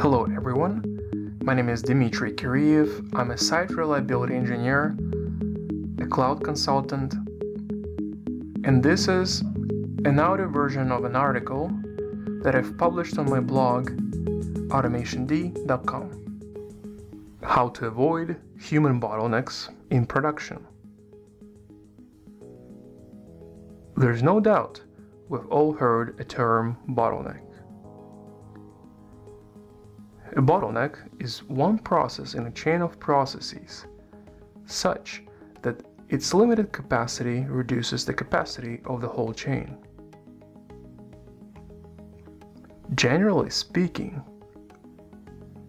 Hello everyone, my name is Dmitry Kireev. I'm a site reliability engineer, a cloud consultant, and this is an audio version of an article that I've published on my blog automationd.com. How to avoid human bottlenecks in production. There's no doubt we've all heard a term bottleneck. A bottleneck is one process in a chain of processes, such that its limited capacity reduces the capacity of the whole chain. Generally speaking,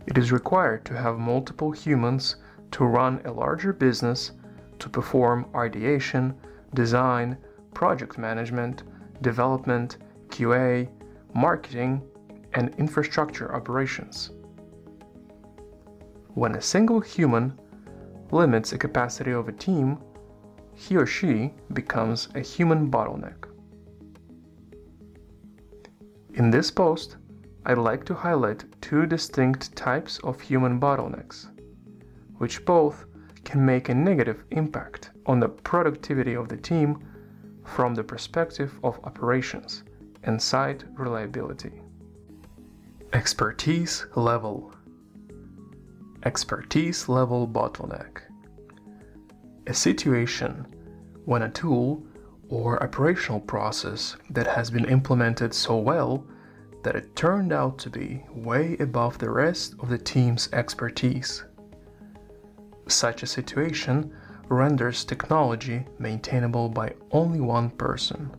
it is required to have multiple humans to run a larger business to perform ideation, design, project management, development, QA, marketing, and infrastructure operations. When a single human limits the capacity of a team, he or she becomes a human bottleneck. In this post, I'd like to highlight two distinct types of human bottlenecks, which both can make a negative impact on the productivity of the team from the perspective of operations and site reliability. Expertise level expertise level bottleneck. A situation when a tool or operational process that has been implemented so well that it turned out to be way above the rest of the team's expertise. Such a situation renders technology maintainable by only one person,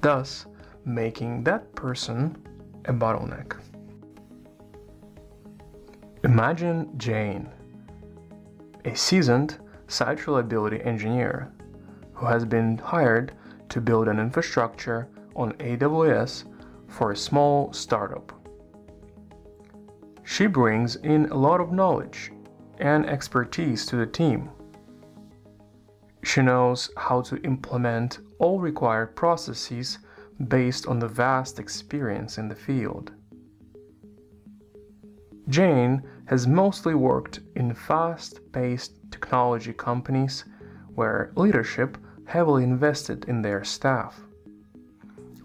thus making that person a bottleneck. Imagine Jane, a seasoned site reliability engineer who has been hired to build an infrastructure on AWS for a small startup. She brings in a lot of knowledge and expertise to the team. She knows how to implement all required processes based on the vast experience in the field. Jane has mostly worked in fast paced technology companies where leadership heavily invested in their staff.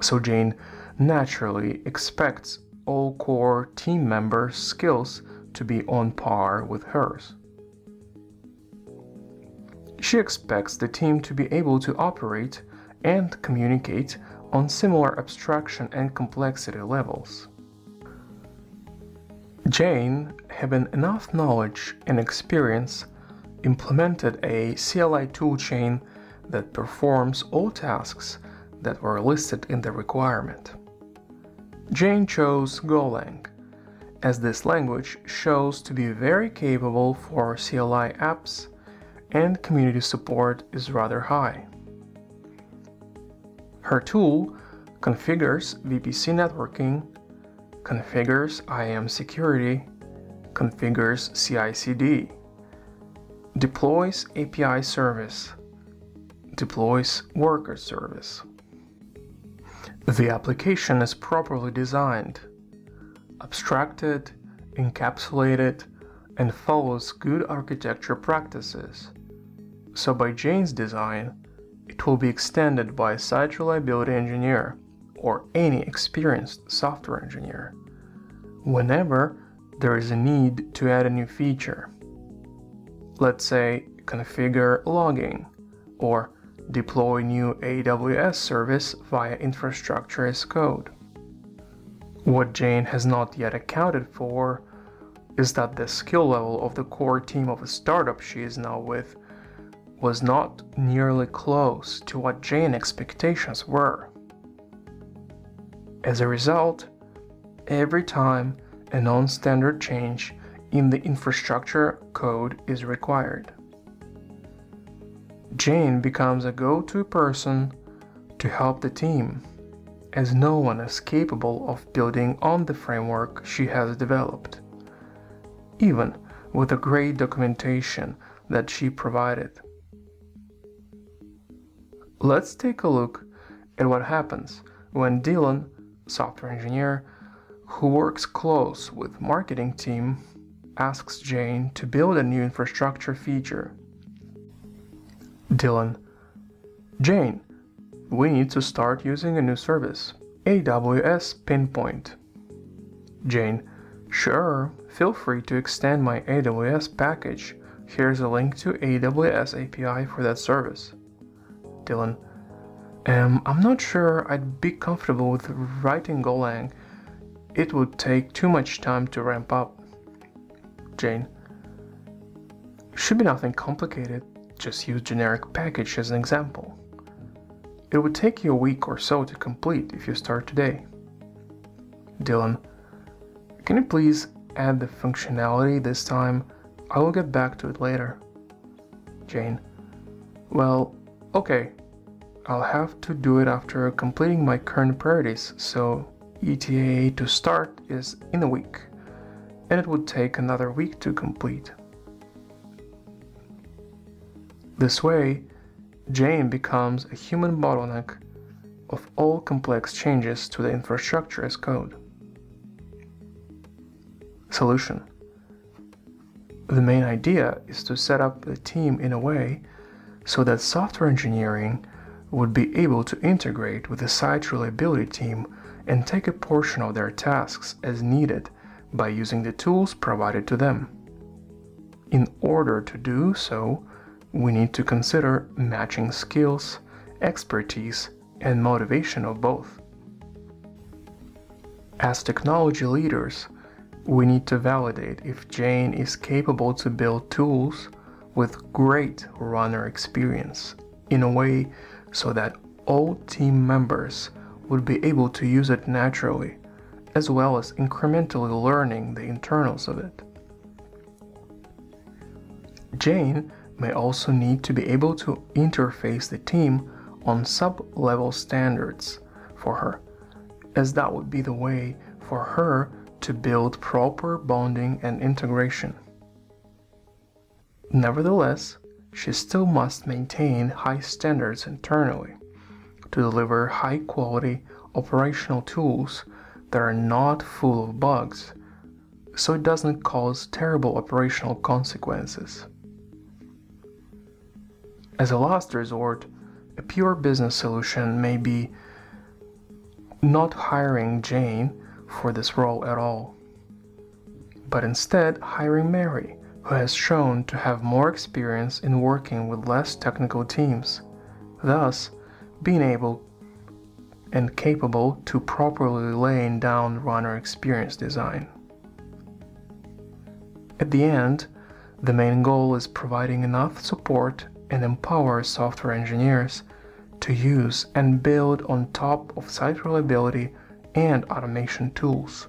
So Jane naturally expects all core team members' skills to be on par with hers. She expects the team to be able to operate and communicate on similar abstraction and complexity levels. Jane, having enough knowledge and experience, implemented a CLI toolchain that performs all tasks that were listed in the requirement. Jane chose Golang, as this language shows to be very capable for CLI apps and community support is rather high. Her tool configures VPC networking configures IAM security, configures CI/CD, deploys API service, deploys worker service. The application is properly designed, abstracted, encapsulated, and follows good architecture practices. So by Jane's design, it will be extended by a site reliability engineer or any experienced software engineer whenever there is a need to add a new feature. Let's say configure logging or deploy new AWS service via infrastructure as code. What Jane has not yet accounted for is that the skill level of the core team of a startup she is now with was not nearly close to what Jane's expectations were. As a result, every time a non-standard change in the infrastructure code is required. Jane becomes a go-to person to help the team, as no one is capable of building on the framework she has developed, even with the great documentation that she provided. Let's take a look at what happens when Dylan, software engineer, who works close with marketing team, asks Jane to build a new infrastructure feature. Dylan, Jane, we need to start using a new service, AWS Pinpoint. Jane, sure, feel free to extend my AWS package. Here's a link to AWS API for that service. Dylan, um, I'm not sure I'd be comfortable with writing Golang. It would take too much time to ramp up. Jane, should be nothing complicated. Just use generic package as an example. It would take you a week or so to complete if you start today. Dylan, can you please add the functionality this time? I will get back to it later. Jane, well, okay, I'll have to do it after completing my current priorities, so ETA to start is in a week, and it would take another week to complete. This way, Jane becomes a human bottleneck of all complex changes to the infrastructure as code. Solution The main idea is to set up the team in a way so that software engineering would be able to integrate with the site reliability team and take a portion of their tasks as needed by using the tools provided to them. In order to do so, we need to consider matching skills, expertise, and motivation of both. As technology leaders, we need to validate if Jane is capable to build tools with great runner experience in a way so that all team members would be able to use it naturally, as well as incrementally learning the internals of it. Jane may also need to be able to interface the team on sub level standards for her, as that would be the way for her to build proper bonding and integration. Nevertheless, she still must maintain high standards internally to deliver high quality operational tools that are not full of bugs so it doesn't cause terrible operational consequences. As a last resort, a pure business solution may be not hiring Jane for this role at all, but instead hiring Mary who has shown to have more experience in working with less technical teams, thus being able and capable to properly laying down runner experience design. At the end, the main goal is providing enough support and empower software engineers to use and build on top of site reliability and automation tools,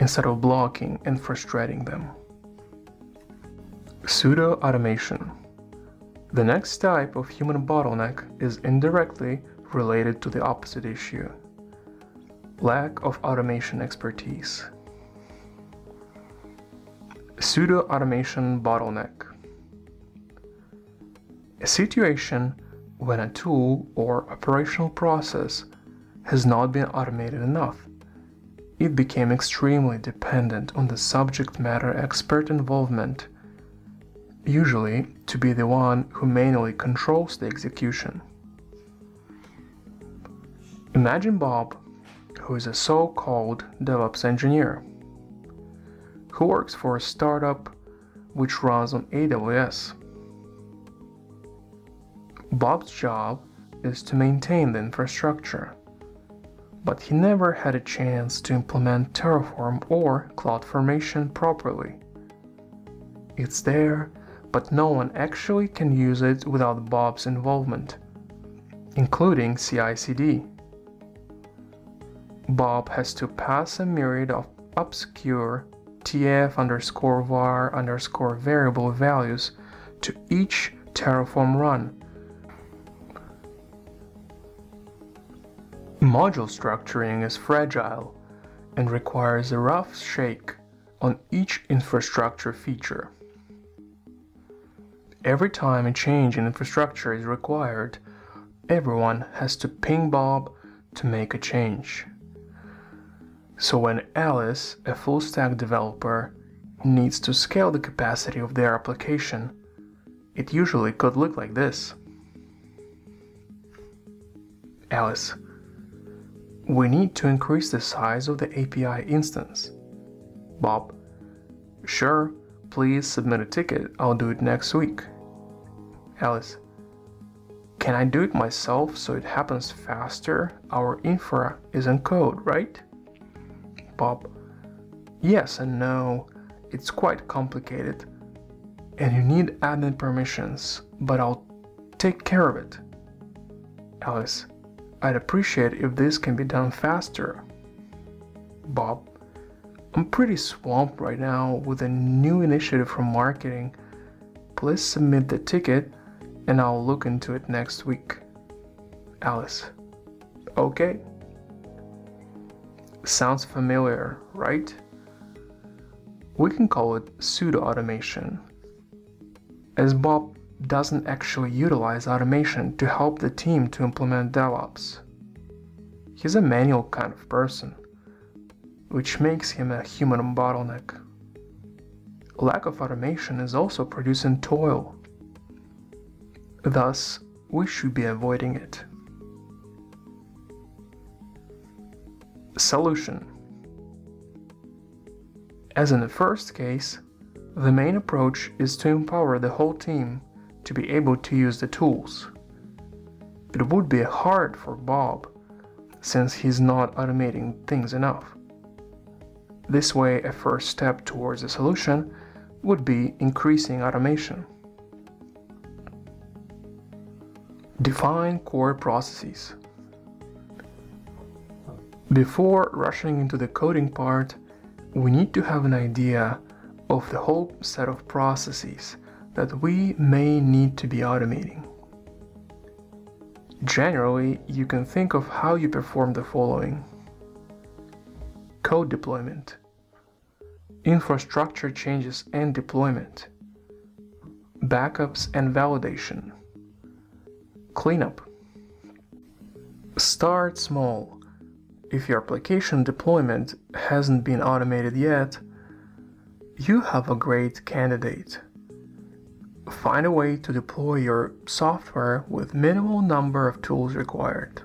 instead of blocking and frustrating them. Pseudo automation. The next type of human bottleneck is indirectly related to the opposite issue lack of automation expertise. Pseudo automation bottleneck. A situation when a tool or operational process has not been automated enough. It became extremely dependent on the subject matter expert involvement usually to be the one who manually controls the execution. Imagine Bob, who is a so called DevOps engineer, who works for a startup which runs on AWS. Bob's job is to maintain the infrastructure, but he never had a chance to implement Terraform or CloudFormation properly. It's there but no one actually can use it without Bob's involvement, including CI/CD. Bob has to pass a myriad of obscure tf underscore var underscore variable values to each Terraform run. Module structuring is fragile and requires a rough shake on each infrastructure feature. Every time a change in infrastructure is required, everyone has to ping Bob to make a change. So when Alice, a full stack developer, needs to scale the capacity of their application, it usually could look like this. Alice, we need to increase the size of the API instance. Bob, sure, please submit a ticket, I'll do it next week. Alice, can I do it myself so it happens faster? Our infra is in code, right? Bob, yes and no. It's quite complicated. And you need admin permissions, but I'll take care of it. Alice, I'd appreciate if this can be done faster. Bob, I'm pretty swamped right now with a new initiative from marketing. Please submit the ticket and I'll look into it next week. Alice. Okay. Sounds familiar, right? We can call it pseudo automation, as Bob doesn't actually utilize automation to help the team to implement DevOps. He's a manual kind of person, which makes him a human bottleneck. Lack of automation is also producing toil Thus, we should be avoiding it. Solution As in the first case, the main approach is to empower the whole team to be able to use the tools. It would be hard for Bob since he's not automating things enough. This way, a first step towards a solution would be increasing automation. Define core processes. Before rushing into the coding part, we need to have an idea of the whole set of processes that we may need to be automating. Generally, you can think of how you perform the following code deployment, infrastructure changes and deployment, backups and validation Cleanup. Start small. If your application deployment hasn't been automated yet, you have a great candidate. Find a way to deploy your software with minimal number of tools required.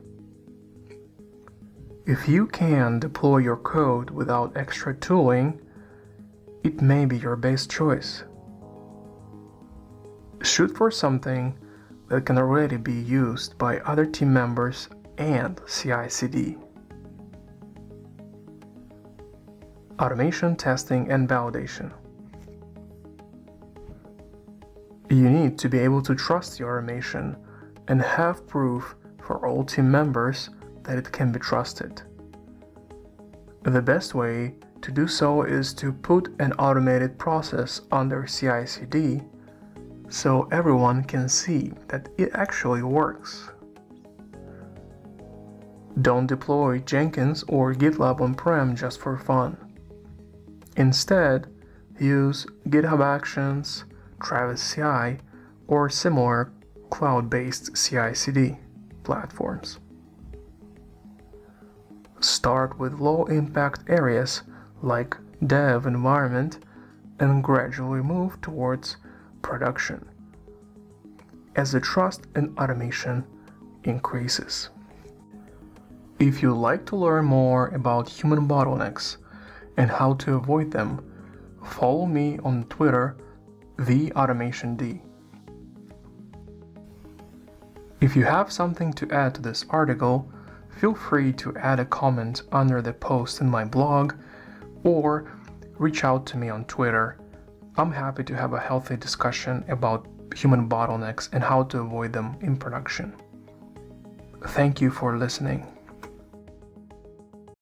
If you can deploy your code without extra tooling, it may be your best choice. Shoot for something that can already be used by other team members and CI/CD. Automation, testing, and validation. You need to be able to trust the automation and have proof for all team members that it can be trusted. The best way to do so is to put an automated process under CI CD so everyone can see that it actually works. Don't deploy Jenkins or GitLab on prem just for fun. Instead, use GitHub Actions, Travis CI, or similar cloud based CI CD platforms. Start with low impact areas like dev environment and gradually move towards production as the trust in automation increases. If you'd like to learn more about human bottlenecks and how to avoid them, follow me on Twitter, the Automation D. If you have something to add to this article, feel free to add a comment under the post in my blog or reach out to me on Twitter I'm happy to have a healthy discussion about human bottlenecks and how to avoid them in production. Thank you for listening.